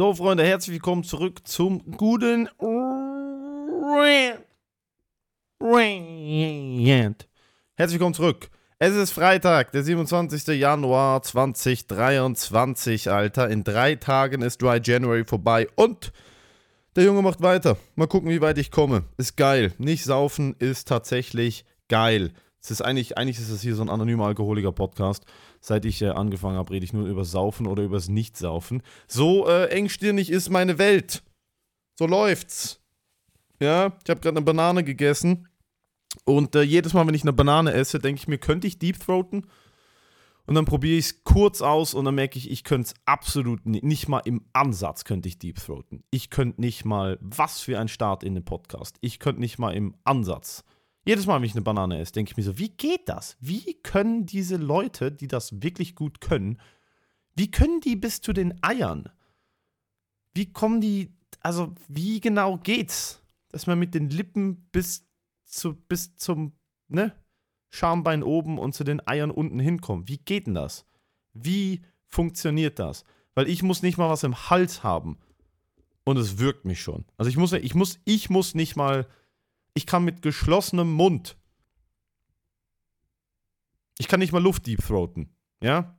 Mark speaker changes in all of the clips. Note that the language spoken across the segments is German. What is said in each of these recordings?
Speaker 1: So, Freunde, herzlich willkommen zurück zum guten Rant. Herzlich willkommen zurück. Es ist Freitag, der 27. Januar 2023, Alter. In drei Tagen ist Dry January vorbei und der Junge macht weiter. Mal gucken, wie weit ich komme. Ist geil. Nicht saufen ist tatsächlich geil. Es ist eigentlich, eigentlich ist es hier so ein anonymer Alkoholiker-Podcast. Seit ich äh, angefangen habe, rede ich nur über Saufen oder übers Nicht-Saufen. So äh, engstirnig ist meine Welt. So läuft's. Ja, ich habe gerade eine Banane gegessen. Und äh, jedes Mal, wenn ich eine Banane esse, denke ich mir, könnte ich Deep Throaten? Und dann probiere ich es kurz aus und dann merke ich, ich könnte es absolut nicht, nicht mal im Ansatz könnte ich Deep Throaten. Ich könnte nicht mal, was für ein Start in den Podcast. Ich könnte nicht mal im Ansatz. Jedes Mal, wenn ich eine Banane esse, denke ich mir so, wie geht das? Wie können diese Leute, die das wirklich gut können, wie können die bis zu den Eiern? Wie kommen die, also wie genau geht's? Dass man mit den Lippen bis, zu, bis zum, ne? Schambein oben und zu den Eiern unten hinkommt. Wie geht denn das? Wie funktioniert das? Weil ich muss nicht mal was im Hals haben und es wirkt mich schon. Also ich muss, ich muss, ich muss nicht mal, ich kann mit geschlossenem Mund, ich kann nicht mal Luft deep throaten, ja?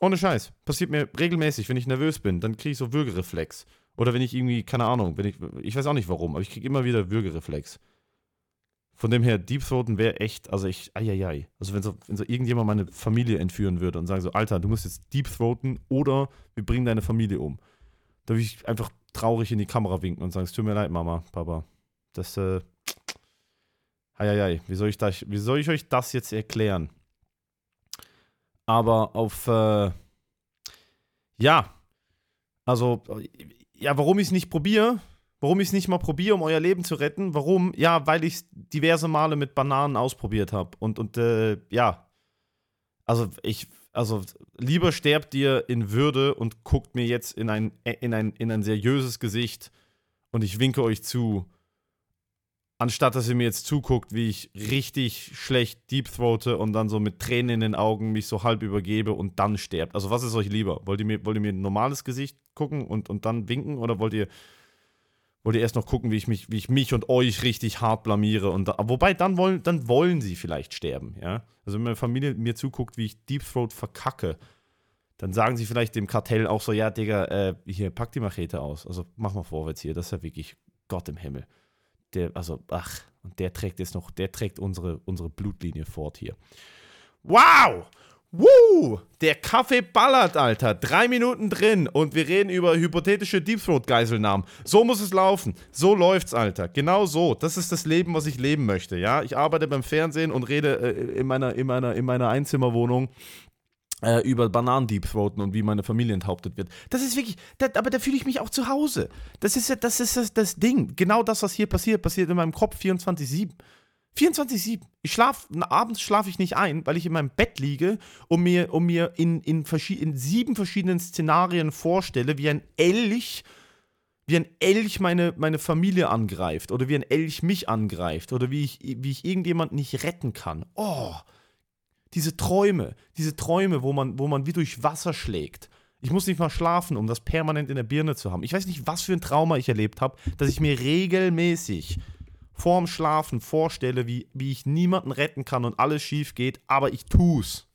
Speaker 1: Ohne Scheiß. Passiert mir regelmäßig, wenn ich nervös bin, dann kriege ich so Würgereflex. Oder wenn ich irgendwie, keine Ahnung, wenn ich, ich weiß auch nicht warum, aber ich kriege immer wieder Würgereflex. Von dem her, Deep Throaten wäre echt, also ich, eieiei. Also wenn so, wenn so irgendjemand meine Familie entführen würde und sagen so, Alter, du musst jetzt Deep Throaten oder wir bringen deine Familie um. Da würde ich einfach traurig in die Kamera winken und sagen, es tut mir leid, Mama, Papa. Das, äh, eieiei, wie soll ich, das, wie soll ich euch das jetzt erklären? Aber auf, äh, ja, also, ja, warum ich es nicht probiere, Warum ich es nicht mal probiere, um euer Leben zu retten? Warum? Ja, weil ich es diverse Male mit Bananen ausprobiert habe. Und, und äh, ja. Also ich, also lieber sterbt ihr in Würde und guckt mir jetzt in ein, in ein, in ein seriöses Gesicht und ich winke euch zu, anstatt dass ihr mir jetzt zuguckt, wie ich richtig schlecht deepthroate und dann so mit Tränen in den Augen mich so halb übergebe und dann sterbt. Also was ist euch lieber? Wollt ihr mir, wollt ihr mir ein normales Gesicht gucken und, und dann winken oder wollt ihr wollte erst noch gucken, wie ich mich, wie ich mich und euch richtig hart blamiere. Und da, wobei, dann wollen, dann wollen sie vielleicht sterben, ja. Also wenn meine Familie mir zuguckt, wie ich Deep Throat verkacke, dann sagen sie vielleicht dem Kartell auch so, ja, Digga, äh, hier, pack die Machete aus. Also mach mal vorwärts hier, das ist ja wirklich Gott im Himmel. Der, also, ach, und der trägt jetzt noch, der trägt unsere, unsere Blutlinie fort hier. Wow! Woo! Der Kaffee ballert, Alter. Drei Minuten drin und wir reden über hypothetische Deep Throat-Geiselnahmen. So muss es laufen. So läuft's, Alter. Genau so. Das ist das Leben, was ich leben möchte, ja. Ich arbeite beim Fernsehen und rede äh, in, meiner, in, meiner, in meiner Einzimmerwohnung äh, über Bananen-Deep-Throaten und wie meine Familie enthauptet wird. Das ist wirklich, das, aber da fühle ich mich auch zu Hause. Das ist, das, ist das, das Ding. Genau das, was hier passiert, passiert in meinem Kopf 24-7. 24-7. Ich schlaf, abends schlafe ich nicht ein, weil ich in meinem Bett liege und mir, und mir in, in, in sieben verschiedenen Szenarien vorstelle, wie ein Elch, wie ein Elch meine, meine Familie angreift oder wie ein Elch mich angreift oder wie ich, wie ich irgendjemand nicht retten kann. Oh, diese Träume, diese Träume, wo man, wo man wie durch Wasser schlägt. Ich muss nicht mal schlafen, um das permanent in der Birne zu haben. Ich weiß nicht, was für ein Trauma ich erlebt habe, dass ich mir regelmäßig vorm Schlafen vorstelle, wie, wie ich niemanden retten kann und alles schief geht, aber ich tu's.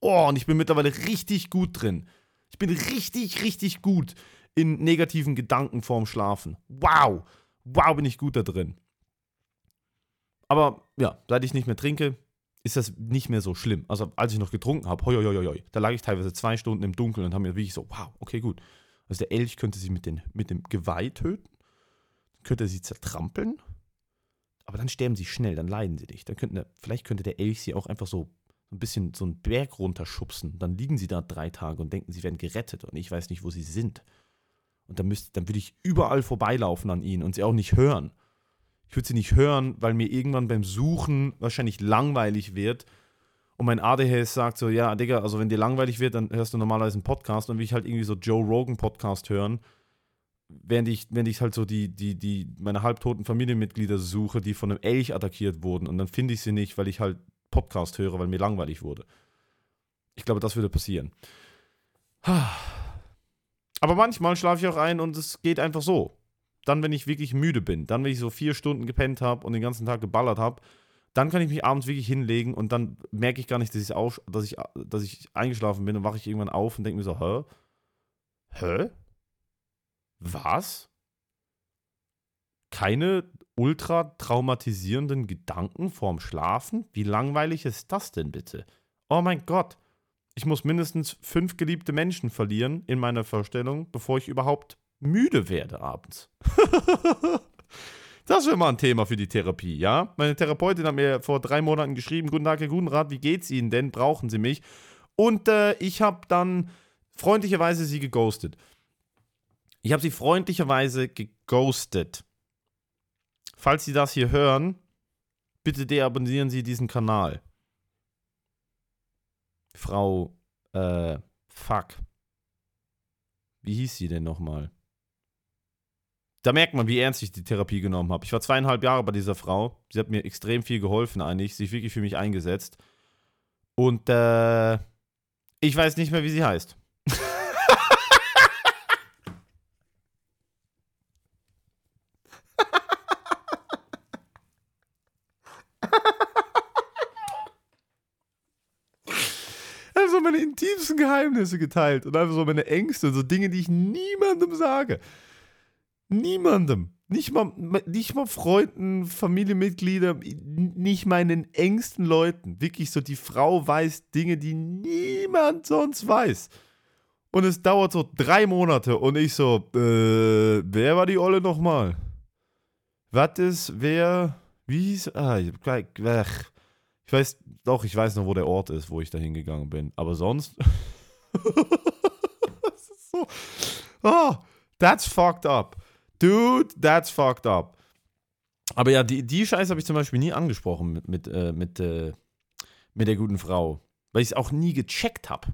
Speaker 1: Oh, und ich bin mittlerweile richtig gut drin. Ich bin richtig, richtig gut in negativen Gedanken vorm Schlafen. Wow. Wow, bin ich gut da drin. Aber ja, seit ich nicht mehr trinke, ist das nicht mehr so schlimm. Also als ich noch getrunken habe, hoi, hoi, hoi, da lag ich teilweise zwei Stunden im Dunkeln und habe mir wirklich so, wow, okay, gut. Also der Elch könnte sie mit, den, mit dem Geweih töten, könnte sie zertrampeln aber dann sterben sie schnell, dann leiden sie nicht. Dann könnte, vielleicht könnte der Elch sie auch einfach so ein bisschen so einen Berg runterschubsen. Dann liegen sie da drei Tage und denken, sie werden gerettet und ich weiß nicht, wo sie sind. Und dann, müsst, dann würde ich überall vorbeilaufen an ihnen und sie auch nicht hören. Ich würde sie nicht hören, weil mir irgendwann beim Suchen wahrscheinlich langweilig wird und mein ADHS sagt so, ja, Digga, also wenn dir langweilig wird, dann hörst du normalerweise einen Podcast und will ich halt irgendwie so Joe Rogan Podcast hören während ich, während ich halt so die, die, die, meine halbtoten Familienmitglieder suche, die von einem Elch attackiert wurden und dann finde ich sie nicht, weil ich halt Podcast höre, weil mir langweilig wurde. Ich glaube, das würde passieren. Aber manchmal schlafe ich auch ein und es geht einfach so. Dann, wenn ich wirklich müde bin, dann, wenn ich so vier Stunden gepennt habe und den ganzen Tag geballert habe, dann kann ich mich abends wirklich hinlegen und dann merke ich gar nicht, dass ich, auf, dass ich, dass ich eingeschlafen bin und wache ich irgendwann auf und denke mir so, hä? Hä? Was? Keine ultra traumatisierenden Gedanken vorm Schlafen? Wie langweilig ist das denn bitte? Oh mein Gott. Ich muss mindestens fünf geliebte Menschen verlieren in meiner Vorstellung, bevor ich überhaupt müde werde abends. das wäre mal ein Thema für die Therapie, ja? Meine Therapeutin hat mir vor drei Monaten geschrieben: Guten Tag, Herr Gudenrat, wie geht's Ihnen denn? Brauchen Sie mich? Und äh, ich habe dann freundlicherweise sie geghostet. Ich habe sie freundlicherweise geghostet. Falls Sie das hier hören, bitte deabonnieren Sie diesen Kanal. Frau, äh, fuck. Wie hieß sie denn nochmal? Da merkt man, wie ernst ich die Therapie genommen habe. Ich war zweieinhalb Jahre bei dieser Frau. Sie hat mir extrem viel geholfen, eigentlich. Sich wirklich für mich eingesetzt. Und äh, ich weiß nicht mehr, wie sie heißt. einfach meine intimsten Geheimnisse geteilt und einfach so meine Ängste, so Dinge, die ich niemandem sage. Niemandem. Nicht mal, nicht mal Freunden, Familienmitgliedern, nicht meinen engsten Leuten. Wirklich so, die Frau weiß Dinge, die niemand sonst weiß. Und es dauert so drei Monate und ich so, äh, wer war die Olle nochmal? Was ist, wer, wie hieß, ah, ich, ach, ich weiß, doch, ich weiß noch, wo der Ort ist, wo ich da hingegangen bin. Aber sonst. das ist so. Oh, that's fucked up. Dude, that's fucked up. Aber ja, die, die Scheiße habe ich zum Beispiel nie angesprochen mit, mit, äh, mit, äh, mit der guten Frau. Weil ich es auch nie gecheckt habe.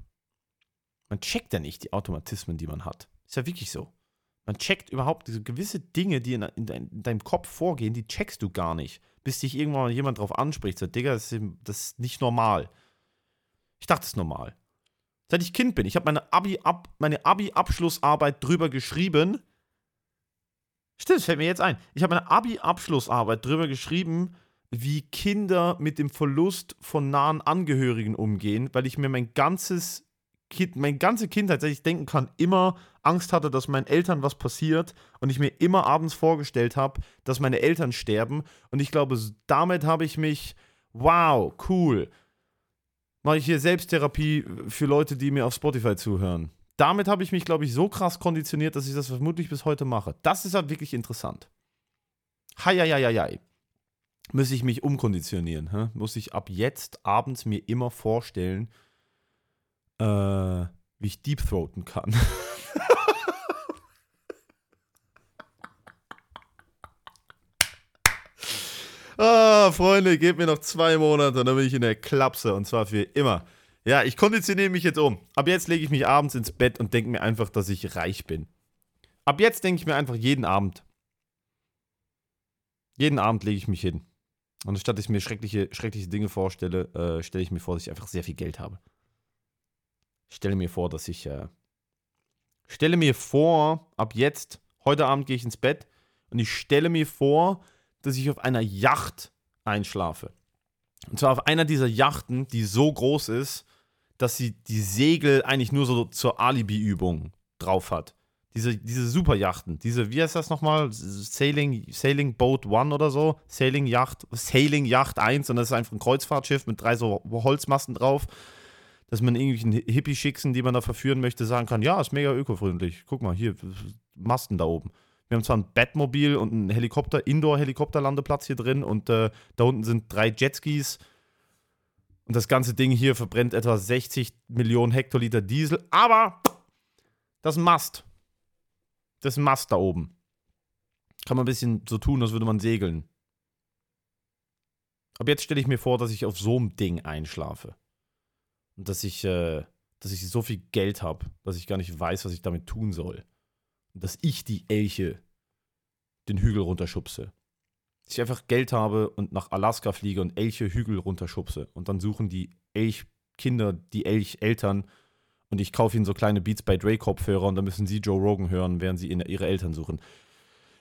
Speaker 1: Man checkt ja nicht die Automatismen, die man hat. Ist ja wirklich so. Man checkt überhaupt diese gewisse Dinge, die in, in, dein, in deinem Kopf vorgehen, die checkst du gar nicht bis dich irgendwann jemand drauf anspricht. So, Digga, das ist, das ist nicht normal. Ich dachte, das ist normal. Seit ich Kind bin, ich habe meine Abi-Ab, meine Abi-Abschlussarbeit drüber geschrieben. Stimmt, das fällt mir jetzt ein. Ich habe meine Abi-Abschlussarbeit drüber geschrieben, wie Kinder mit dem Verlust von nahen Angehörigen umgehen, weil ich mir mein ganzes kind, meine ganze Kindheit, seit ich denken kann, immer Angst hatte, dass meinen Eltern was passiert und ich mir immer abends vorgestellt habe, dass meine Eltern sterben. Und ich glaube, damit habe ich mich, wow, cool, mache ich hier Selbsttherapie für Leute, die mir auf Spotify zuhören. Damit habe ich mich, glaube ich, so krass konditioniert, dass ich das vermutlich bis heute mache. Das ist halt wirklich interessant. Heieieiei. Muss ich mich umkonditionieren? Hä? Muss ich ab jetzt abends mir immer vorstellen, äh, wie ich deepthroaten kann. ah, Freunde, gebt mir noch zwei Monate, dann bin ich in der Klapse und zwar für immer. Ja, ich konditioniere mich jetzt um. Ab jetzt lege ich mich abends ins Bett und denke mir einfach, dass ich reich bin. Ab jetzt denke ich mir einfach jeden Abend. Jeden Abend lege ich mich hin. Und anstatt ich mir schreckliche, schreckliche Dinge vorstelle, äh, stelle ich mir vor, dass ich einfach sehr viel Geld habe stelle mir vor, dass ich äh, stelle mir vor, ab jetzt, heute Abend gehe ich ins Bett und ich stelle mir vor, dass ich auf einer Yacht einschlafe. Und zwar auf einer dieser Yachten, die so groß ist, dass sie die Segel eigentlich nur so zur Alibi-Übung drauf hat. Diese, diese Superjachten, diese, wie heißt das nochmal? Sailing, Sailing Boat One oder so? Sailing Yacht, Sailing Yacht 1 und das ist einfach ein Kreuzfahrtschiff mit drei so Holzmasten drauf dass man irgendwelchen Hippie-Schicksen, die man da verführen möchte, sagen kann, ja, ist mega ökofreundlich. Guck mal, hier, Masten da oben. Wir haben zwar ein Batmobil und einen Helikopter, Indoor-Helikopterlandeplatz hier drin und äh, da unten sind drei Jetskis und das ganze Ding hier verbrennt etwa 60 Millionen Hektoliter Diesel, aber das Mast. Das Mast da oben. Kann man ein bisschen so tun, als würde man segeln. Aber jetzt stelle ich mir vor, dass ich auf so einem Ding einschlafe. Und dass ich, äh, dass ich so viel Geld habe, dass ich gar nicht weiß, was ich damit tun soll. Und dass ich die Elche den Hügel runterschubse. Dass ich einfach Geld habe und nach Alaska fliege und Elche Hügel runterschubse. Und dann suchen die Elchkinder die Elcheltern Und ich kaufe ihnen so kleine Beats by Dre Kopfhörer und dann müssen sie Joe Rogan hören, während sie ihre Eltern suchen.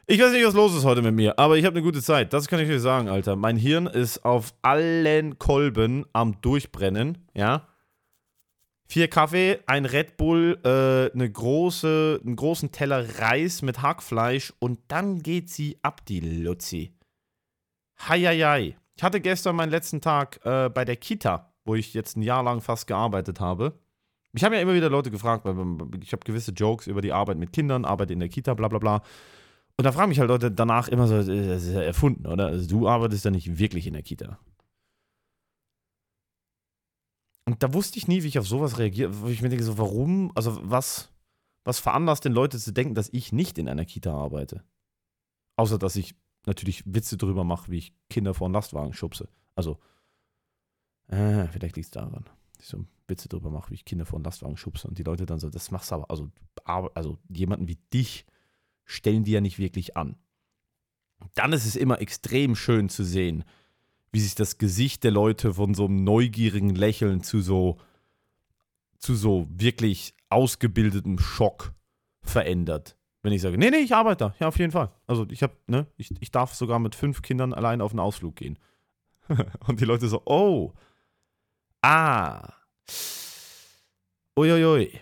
Speaker 1: Ich weiß nicht, was los ist heute mit mir, aber ich habe eine gute Zeit. Das kann ich euch sagen, Alter. Mein Hirn ist auf allen Kolben am Durchbrennen, ja. Vier Kaffee, ein Red Bull, äh, eine große, einen großen Teller Reis mit Hackfleisch und dann geht sie ab, die Luzi. Heieiei. Ich hatte gestern meinen letzten Tag äh, bei der Kita, wo ich jetzt ein Jahr lang fast gearbeitet habe. Mich haben ja immer wieder Leute gefragt, weil ich habe gewisse Jokes über die Arbeit mit Kindern, Arbeit in der Kita, bla bla bla. Und da fragen mich halt Leute danach immer so, äh, das ist ja erfunden, oder? Also du arbeitest ja nicht wirklich in der Kita. Und da wusste ich nie, wie ich auf sowas reagiere, ich mir denke, so, warum, also was, was veranlasst denn Leute zu denken, dass ich nicht in einer Kita arbeite? Außer, dass ich natürlich Witze drüber mache, wie ich Kinder vor einen Lastwagen schubse. Also, äh, vielleicht liegt es daran, dass ich so Witze drüber mache, wie ich Kinder vor einen Lastwagen schubse und die Leute dann so, das machst du aber, also, also jemanden wie dich stellen die ja nicht wirklich an. Dann ist es immer extrem schön zu sehen, wie sich das Gesicht der Leute von so einem neugierigen Lächeln zu so, zu so wirklich ausgebildetem Schock verändert. Wenn ich sage, nee, nee, ich arbeite da. Ja, auf jeden Fall. Also ich habe, ne, ich, ich darf sogar mit fünf Kindern allein auf einen Ausflug gehen. Und die Leute so, oh, ah, uiuiui.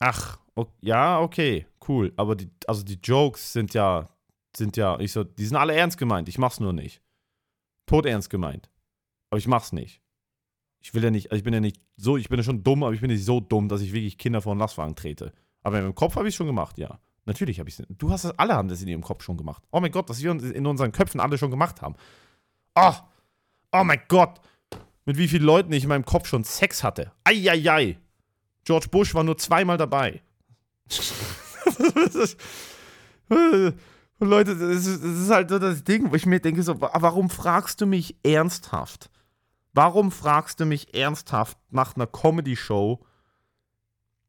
Speaker 1: Ach, okay, ja, okay, cool. Aber die, also die Jokes sind ja, sind ja, ich so, die sind alle ernst gemeint. Ich mach's nur nicht. Tot ernst gemeint. Aber ich mach's nicht. Ich will ja nicht, also ich bin ja nicht so, ich bin ja schon dumm, aber ich bin nicht so dumm, dass ich wirklich Kinder vor den Lastwagen trete. Aber im Kopf habe ich schon gemacht, ja. Natürlich habe ich es. Du hast das, alle haben das in ihrem Kopf schon gemacht. Oh mein Gott, was wir in unseren Köpfen alle schon gemacht haben. Oh, oh mein Gott. Mit wie vielen Leuten ich in meinem Kopf schon Sex hatte. Eieiei. George Bush war nur zweimal dabei. Leute, das ist, das ist, halt so das Ding, wo ich mir denke, so, warum fragst du mich ernsthaft? Warum fragst du mich ernsthaft nach einer Comedy-Show,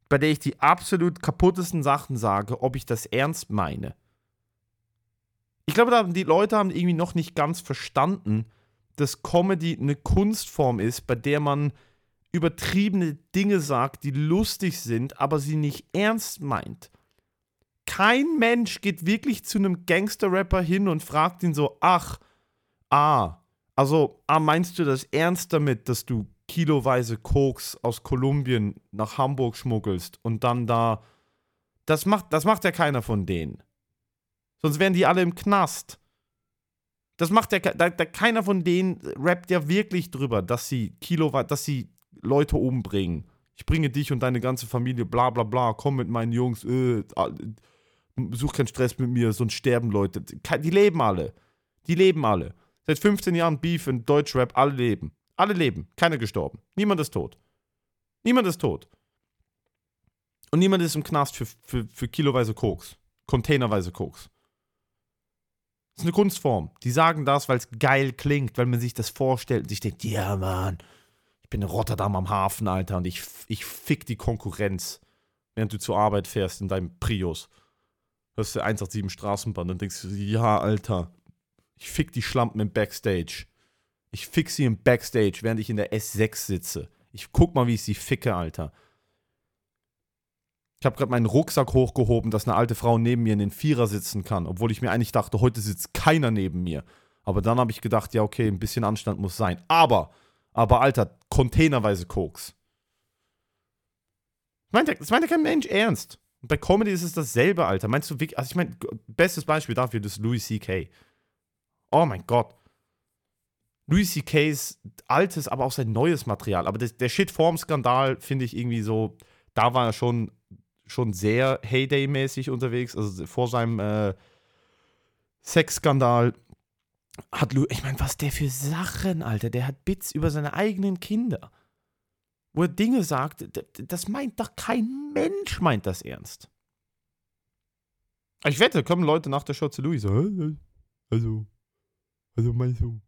Speaker 1: bei der ich die absolut kaputtesten Sachen sage, ob ich das ernst meine? Ich glaube, die Leute haben irgendwie noch nicht ganz verstanden, dass Comedy eine Kunstform ist, bei der man übertriebene Dinge sagt, die lustig sind, aber sie nicht ernst meint. Kein Mensch geht wirklich zu einem Gangster-Rapper hin und fragt ihn so, ach, ah, also, ah, meinst du das ernst damit, dass du kiloweise Koks aus Kolumbien nach Hamburg schmuggelst und dann da. Das macht, das macht ja keiner von denen. Sonst wären die alle im Knast. Das macht ja da, da, keiner von denen rappt ja wirklich drüber, dass sie Kilowatt, dass sie Leute umbringen. Ich bringe dich und deine ganze Familie, bla bla bla, komm mit meinen Jungs, äh, such keinen Stress mit mir, sonst sterben Leute. Die leben alle. Die leben alle. Seit 15 Jahren Beef in Deutschrap, alle leben. Alle leben. Keiner gestorben. Niemand ist tot. Niemand ist tot. Und niemand ist im Knast für, für, für kiloweise Koks. Containerweise Koks. Das ist eine Kunstform. Die sagen das, weil es geil klingt, weil man sich das vorstellt und sich denkt, ja, Mann, ich bin in Rotterdam am Hafen, Alter, und ich, ich fick die Konkurrenz, während du zur Arbeit fährst in deinem Prius. Hörst du 187 Straßenbahn, dann denkst du, ja, Alter, ich fick die Schlampen im Backstage. Ich fick sie im Backstage, während ich in der S6 sitze. Ich guck mal, wie ich sie ficke, Alter. Ich habe gerade meinen Rucksack hochgehoben, dass eine alte Frau neben mir in den Vierer sitzen kann, obwohl ich mir eigentlich dachte, heute sitzt keiner neben mir. Aber dann habe ich gedacht, ja, okay, ein bisschen Anstand muss sein. Aber aber Alter, containerweise Koks. Meint das meint ja kein Mensch ernst. Und bei Comedy ist es dasselbe, Alter. Meinst du wirklich, also ich meine, bestes Beispiel dafür ist Louis C.K. Oh mein Gott. Louis C.K.'s altes, aber auch sein neues Material. Aber das, der Shitform-Skandal finde ich irgendwie so, da war er schon, schon sehr Heyday-mäßig unterwegs. Also vor seinem äh, Sexskandal hat Lou, ich meine, was der für Sachen, Alter, der hat Bits über seine eigenen Kinder. Wo er Dinge sagt, das meint doch kein Mensch, meint das ernst. Ich wette, kommen Leute nach der Show zu Louis so, also, also meinst du,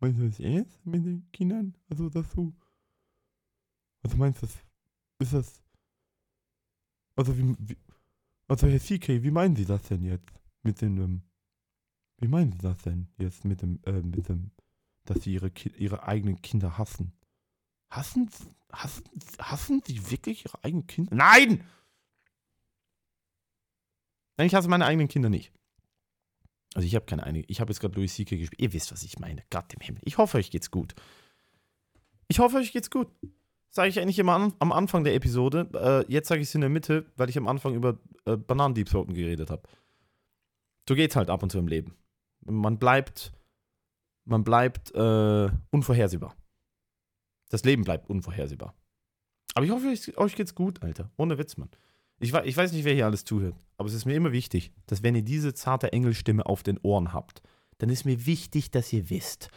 Speaker 1: meinst du das ernst mit den Kindern? Also, das so, also meinst du ist das, also wie, wie also Herr CK, wie meinen Sie das denn jetzt mit den, ähm, wie meinen Sie das denn jetzt mit dem, äh, mit dem, dass Sie Ihre, ihre eigenen Kinder hassen? Hassen, hassen, hassen sie wirklich ihre eigenen Kinder? Nein! Nein, ich hasse meine eigenen Kinder nicht. Also ich habe keine eigenen. Ich habe jetzt gerade Louis C.K. gespielt. Ihr wisst, was ich meine. Gott im Himmel. Ich hoffe, euch geht's gut. Ich hoffe, euch geht's gut. Sage ich eigentlich immer an, am Anfang der Episode. Äh, jetzt sage ich es in der Mitte, weil ich am Anfang über äh, Bananendiebsoten geredet habe. So geht's halt ab und zu im Leben. Man bleibt, man bleibt äh, unvorhersehbar. Das Leben bleibt unvorhersehbar. Aber ich hoffe, euch, euch geht's gut, Alter. Ohne Witz, Mann. Ich, ich weiß nicht, wer hier alles zuhört, aber es ist mir immer wichtig, dass wenn ihr diese zarte Engelstimme auf den Ohren habt, dann ist mir wichtig, dass ihr wisst,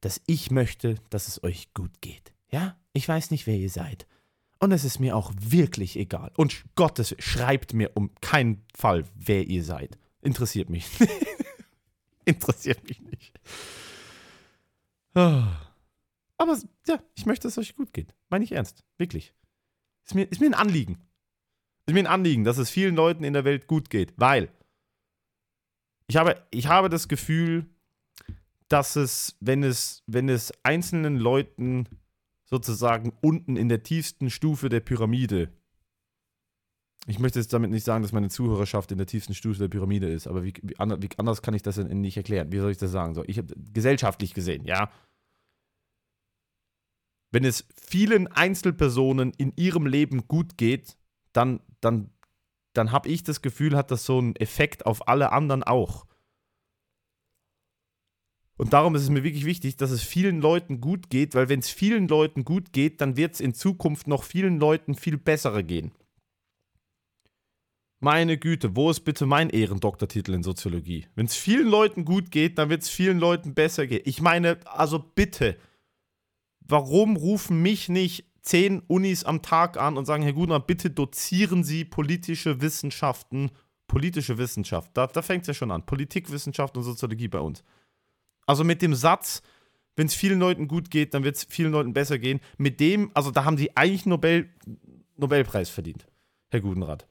Speaker 1: dass ich möchte, dass es euch gut geht. Ja? Ich weiß nicht, wer ihr seid. Und es ist mir auch wirklich egal. Und Gottes, schreibt mir um keinen Fall, wer ihr seid. Interessiert mich. Interessiert mich nicht. Aber ja, ich möchte, dass es euch gut geht. Meine ich ernst. Wirklich. Ist mir, ist mir ein Anliegen. Ist mir ein Anliegen, dass es vielen Leuten in der Welt gut geht, weil ich habe, ich habe das Gefühl, dass es, wenn es, wenn es einzelnen Leuten sozusagen unten in der tiefsten Stufe der Pyramide, ich möchte jetzt damit nicht sagen, dass meine Zuhörerschaft in der tiefsten Stufe der Pyramide ist, aber wie, wie, anders kann ich das denn nicht erklären? Wie soll ich das sagen? So, ich habe gesellschaftlich gesehen, ja. Wenn es vielen Einzelpersonen in ihrem Leben gut geht, dann, dann, dann habe ich das Gefühl, hat das so einen Effekt auf alle anderen auch. Und darum ist es mir wirklich wichtig, dass es vielen Leuten gut geht, weil wenn es vielen Leuten gut geht, dann wird es in Zukunft noch vielen Leuten viel bessere gehen. Meine Güte, wo ist bitte mein Ehrendoktortitel in Soziologie? Wenn es vielen Leuten gut geht, dann wird es vielen Leuten besser gehen. Ich meine, also bitte, warum rufen mich nicht zehn Unis am Tag an und sagen, Herr Gudner, bitte dozieren Sie politische Wissenschaften, politische Wissenschaft, da, da fängt es ja schon an, Politikwissenschaft und Soziologie bei uns. Also mit dem Satz, wenn es vielen Leuten gut geht, dann wird es vielen Leuten besser gehen. Mit dem, also da haben sie eigentlich Nobel, Nobelpreis verdient, Herr Gudenrat.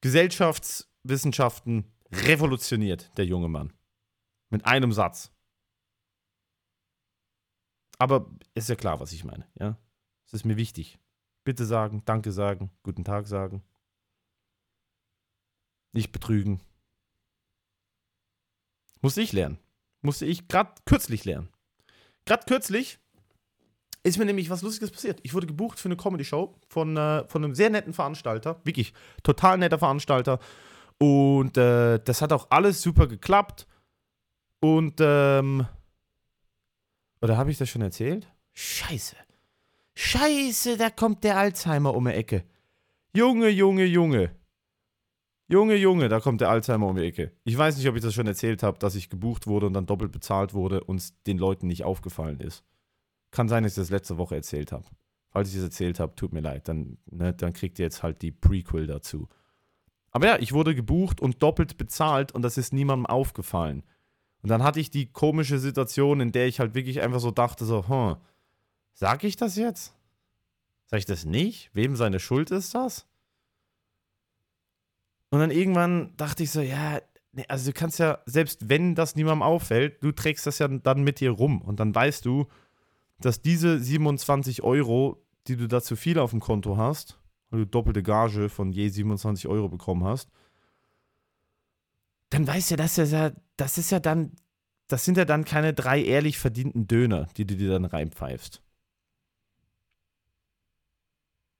Speaker 1: Gesellschaftswissenschaften revolutioniert der junge Mann. Mit einem Satz. Aber ist ja klar, was ich meine, ja? Es ist mir wichtig. Bitte sagen, Danke sagen, guten Tag sagen. Nicht betrügen. Musste ich lernen. Musste ich gerade kürzlich lernen. Gerade kürzlich ist mir nämlich was Lustiges passiert. Ich wurde gebucht für eine Comedy-Show von, äh, von einem sehr netten Veranstalter. Wirklich, total netter Veranstalter. Und äh, das hat auch alles super geklappt. Und ähm, oder habe ich das schon erzählt? Scheiße. Scheiße, da kommt der Alzheimer um die Ecke. Junge, Junge, Junge. Junge, Junge, da kommt der Alzheimer um die Ecke. Ich weiß nicht, ob ich das schon erzählt habe, dass ich gebucht wurde und dann doppelt bezahlt wurde und es den Leuten nicht aufgefallen ist. Kann sein, dass ich das letzte Woche erzählt habe. Falls ich es erzählt habe, tut mir leid. Dann, ne, dann kriegt ihr jetzt halt die Prequel dazu. Aber ja, ich wurde gebucht und doppelt bezahlt und das ist niemandem aufgefallen. Und dann hatte ich die komische Situation, in der ich halt wirklich einfach so dachte, so, hm, sag ich das jetzt? Sag ich das nicht? Wem seine Schuld ist das? Und dann irgendwann dachte ich so, ja, nee, also du kannst ja, selbst wenn das niemandem auffällt, du trägst das ja dann mit dir rum. Und dann weißt du, dass diese 27 Euro, die du da zu viel auf dem Konto hast, weil du doppelte Gage von je 27 Euro bekommen hast, dann weißt du, das ist ja, das ist ja dann, das sind ja dann keine drei ehrlich verdienten Döner, die du dir dann reinpfeifst.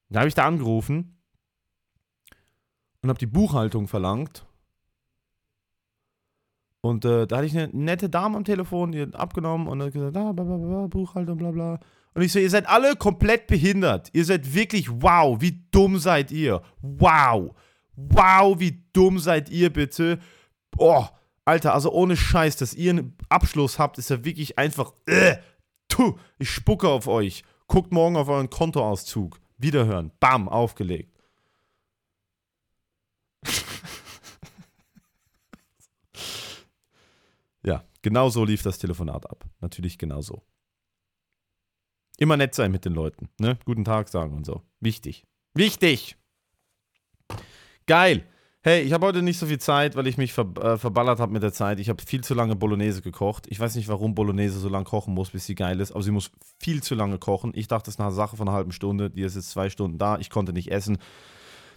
Speaker 1: Da habe ich da angerufen und habe die Buchhaltung verlangt. Und äh, da hatte ich eine nette Dame am Telefon, die hat abgenommen und hat gesagt, ah, bla, bla, bla, Buchhaltung, bla bla. Und ich so, ihr seid alle komplett behindert. Ihr seid wirklich, wow, wie dumm seid ihr? Wow. Wow, wie dumm seid ihr bitte? Boah, Alter, also ohne Scheiß, dass ihr einen Abschluss habt, ist ja wirklich einfach. Äh, tu, ich spucke auf euch. Guckt morgen auf euren Kontoauszug. Wiederhören. Bam, aufgelegt. ja, genau so lief das Telefonat ab. Natürlich genau so. Immer nett sein mit den Leuten, ne? Guten Tag sagen und so. Wichtig. Wichtig! Geil! Hey, ich habe heute nicht so viel Zeit, weil ich mich ver äh, verballert habe mit der Zeit. Ich habe viel zu lange Bolognese gekocht. Ich weiß nicht, warum Bolognese so lange kochen muss, bis sie geil ist, aber sie muss viel zu lange kochen. Ich dachte, das ist eine Sache von einer halben Stunde. Die ist jetzt zwei Stunden da. Ich konnte nicht essen.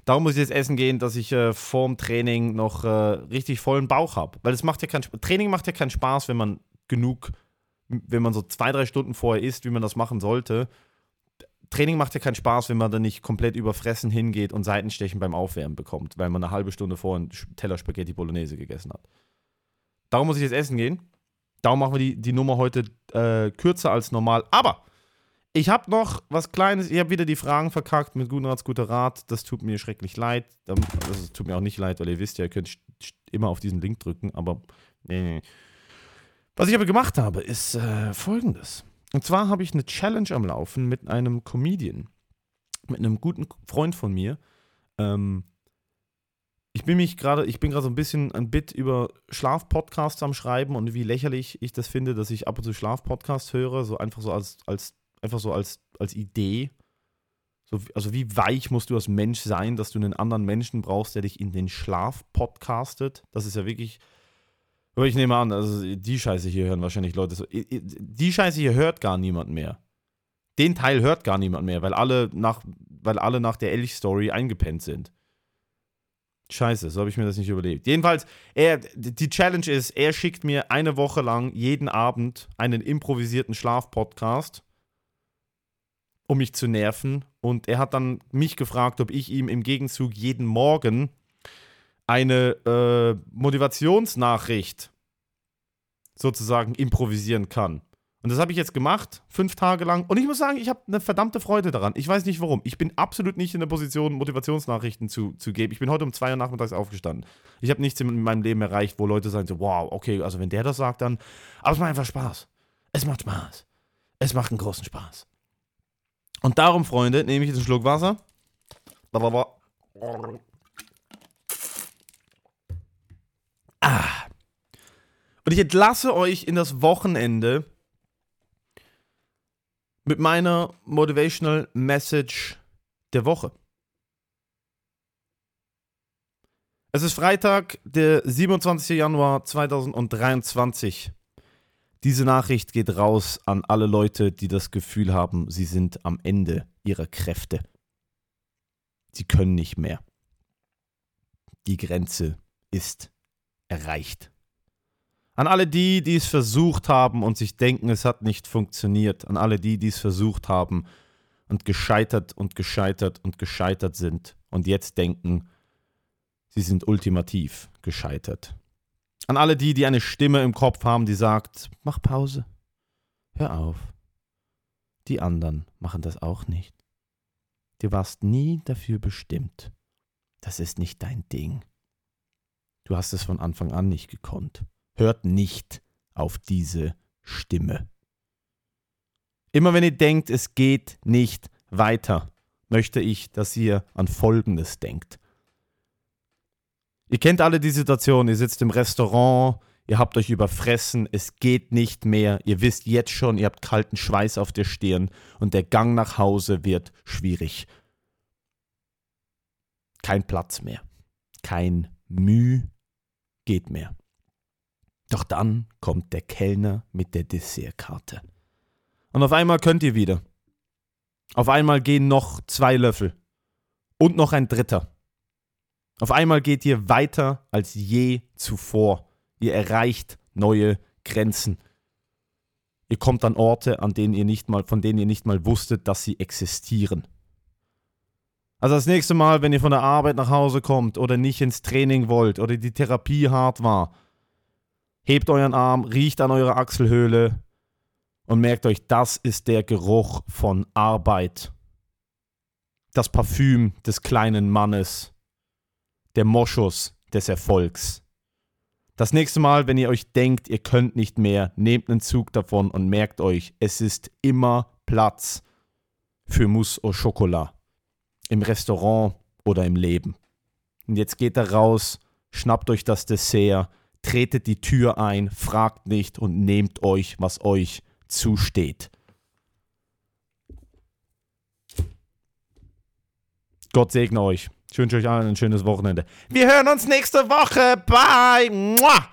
Speaker 1: Darum muss ich jetzt essen gehen, dass ich äh, vorm Training noch äh, richtig vollen Bauch habe. Weil es macht ja kein Training macht ja keinen Spaß, wenn man genug, wenn man so zwei, drei Stunden vorher isst, wie man das machen sollte. Training macht ja keinen Spaß, wenn man dann nicht komplett überfressen hingeht und Seitenstechen beim Aufwärmen bekommt, weil man eine halbe Stunde vorher einen Teller Spaghetti Bolognese gegessen hat. Darum muss ich jetzt essen gehen. Darum machen wir die, die Nummer heute äh, kürzer als normal. Aber ich habe noch was Kleines. Ich habe wieder die Fragen verkackt mit guten Rats, guter Rat. Das tut mir schrecklich leid. Das tut mir auch nicht leid, weil ihr wisst ja, ihr könnt immer auf diesen Link drücken. Aber nee. Was ich aber gemacht habe, ist äh, folgendes. Und zwar habe ich eine Challenge am Laufen mit einem Comedian, mit einem guten Freund von mir. Ähm, ich bin mich gerade, ich bin gerade so ein bisschen ein Bit über Schlafpodcasts am Schreiben und wie lächerlich ich das finde, dass ich ab und zu Schlafpodcasts höre, so einfach so als, als, einfach so als, als Idee. So, also wie weich musst du als Mensch sein, dass du einen anderen Menschen brauchst, der dich in den Schlaf podcastet. Das ist ja wirklich, aber ich nehme an, also die Scheiße hier hören wahrscheinlich Leute so. Die Scheiße hier hört gar niemand mehr. Den Teil hört gar niemand mehr, weil alle nach, weil alle nach der Elch-Story eingepennt sind. Scheiße, so habe ich mir das nicht überlegt. Jedenfalls, er, die Challenge ist, er schickt mir eine Woche lang jeden Abend einen improvisierten Schlafpodcast, um mich zu nerven. Und er hat dann mich gefragt, ob ich ihm im Gegenzug jeden Morgen eine äh, Motivationsnachricht sozusagen improvisieren kann. Und das habe ich jetzt gemacht, fünf Tage lang. Und ich muss sagen, ich habe eine verdammte Freude daran. Ich weiß nicht warum. Ich bin absolut nicht in der Position, Motivationsnachrichten zu, zu geben. Ich bin heute um zwei Uhr nachmittags aufgestanden. Ich habe nichts in meinem Leben erreicht, wo Leute sagen so, wow, okay, also wenn der das sagt, dann. Aber es macht einfach Spaß. Es macht Spaß. Es macht einen großen Spaß. Und darum, Freunde, nehme ich jetzt einen Schluck Wasser. Und ich entlasse euch in das Wochenende mit meiner Motivational Message der Woche. Es ist Freitag, der 27. Januar 2023. Diese Nachricht geht raus an alle Leute, die das Gefühl haben, sie sind am Ende ihrer Kräfte. Sie können nicht mehr. Die Grenze ist erreicht. An alle die, die es versucht haben und sich denken, es hat nicht funktioniert. An alle die, die es versucht haben und gescheitert und gescheitert und gescheitert sind und jetzt denken, sie sind ultimativ gescheitert. An alle die, die eine Stimme im Kopf haben, die sagt, mach Pause, hör auf. Die anderen machen das auch nicht. Du warst nie dafür bestimmt. Das ist nicht dein Ding. Du hast es von Anfang an nicht gekonnt. Hört nicht auf diese Stimme. Immer wenn ihr denkt, es geht nicht weiter, möchte ich, dass ihr an Folgendes denkt. Ihr kennt alle die Situation, ihr sitzt im Restaurant, ihr habt euch überfressen, es geht nicht mehr, ihr wisst jetzt schon, ihr habt kalten Schweiß auf der Stirn und der Gang nach Hause wird schwierig. Kein Platz mehr, kein Mühe geht mehr. Doch dann kommt der Kellner mit der Dessertkarte. Und auf einmal könnt ihr wieder. Auf einmal gehen noch zwei Löffel. Und noch ein dritter. Auf einmal geht ihr weiter als je zuvor. Ihr erreicht neue Grenzen. Ihr kommt an Orte, an denen ihr nicht mal, von denen ihr nicht mal wusstet, dass sie existieren. Also das nächste Mal, wenn ihr von der Arbeit nach Hause kommt oder nicht ins Training wollt oder die Therapie hart war, hebt euren Arm, riecht an eurer Achselhöhle und merkt euch, das ist der Geruch von Arbeit. Das Parfüm des kleinen Mannes. Der Moschus des Erfolgs. Das nächste Mal, wenn ihr euch denkt, ihr könnt nicht mehr, nehmt einen Zug davon und merkt euch, es ist immer Platz für Mousse au Chocolat im Restaurant oder im Leben. Und jetzt geht er raus, schnappt euch das Dessert, tretet die Tür ein, fragt nicht und nehmt euch, was euch zusteht. Gott segne euch. Ich wünsche euch allen ein schönes Wochenende. Wir hören uns nächste Woche. Bye.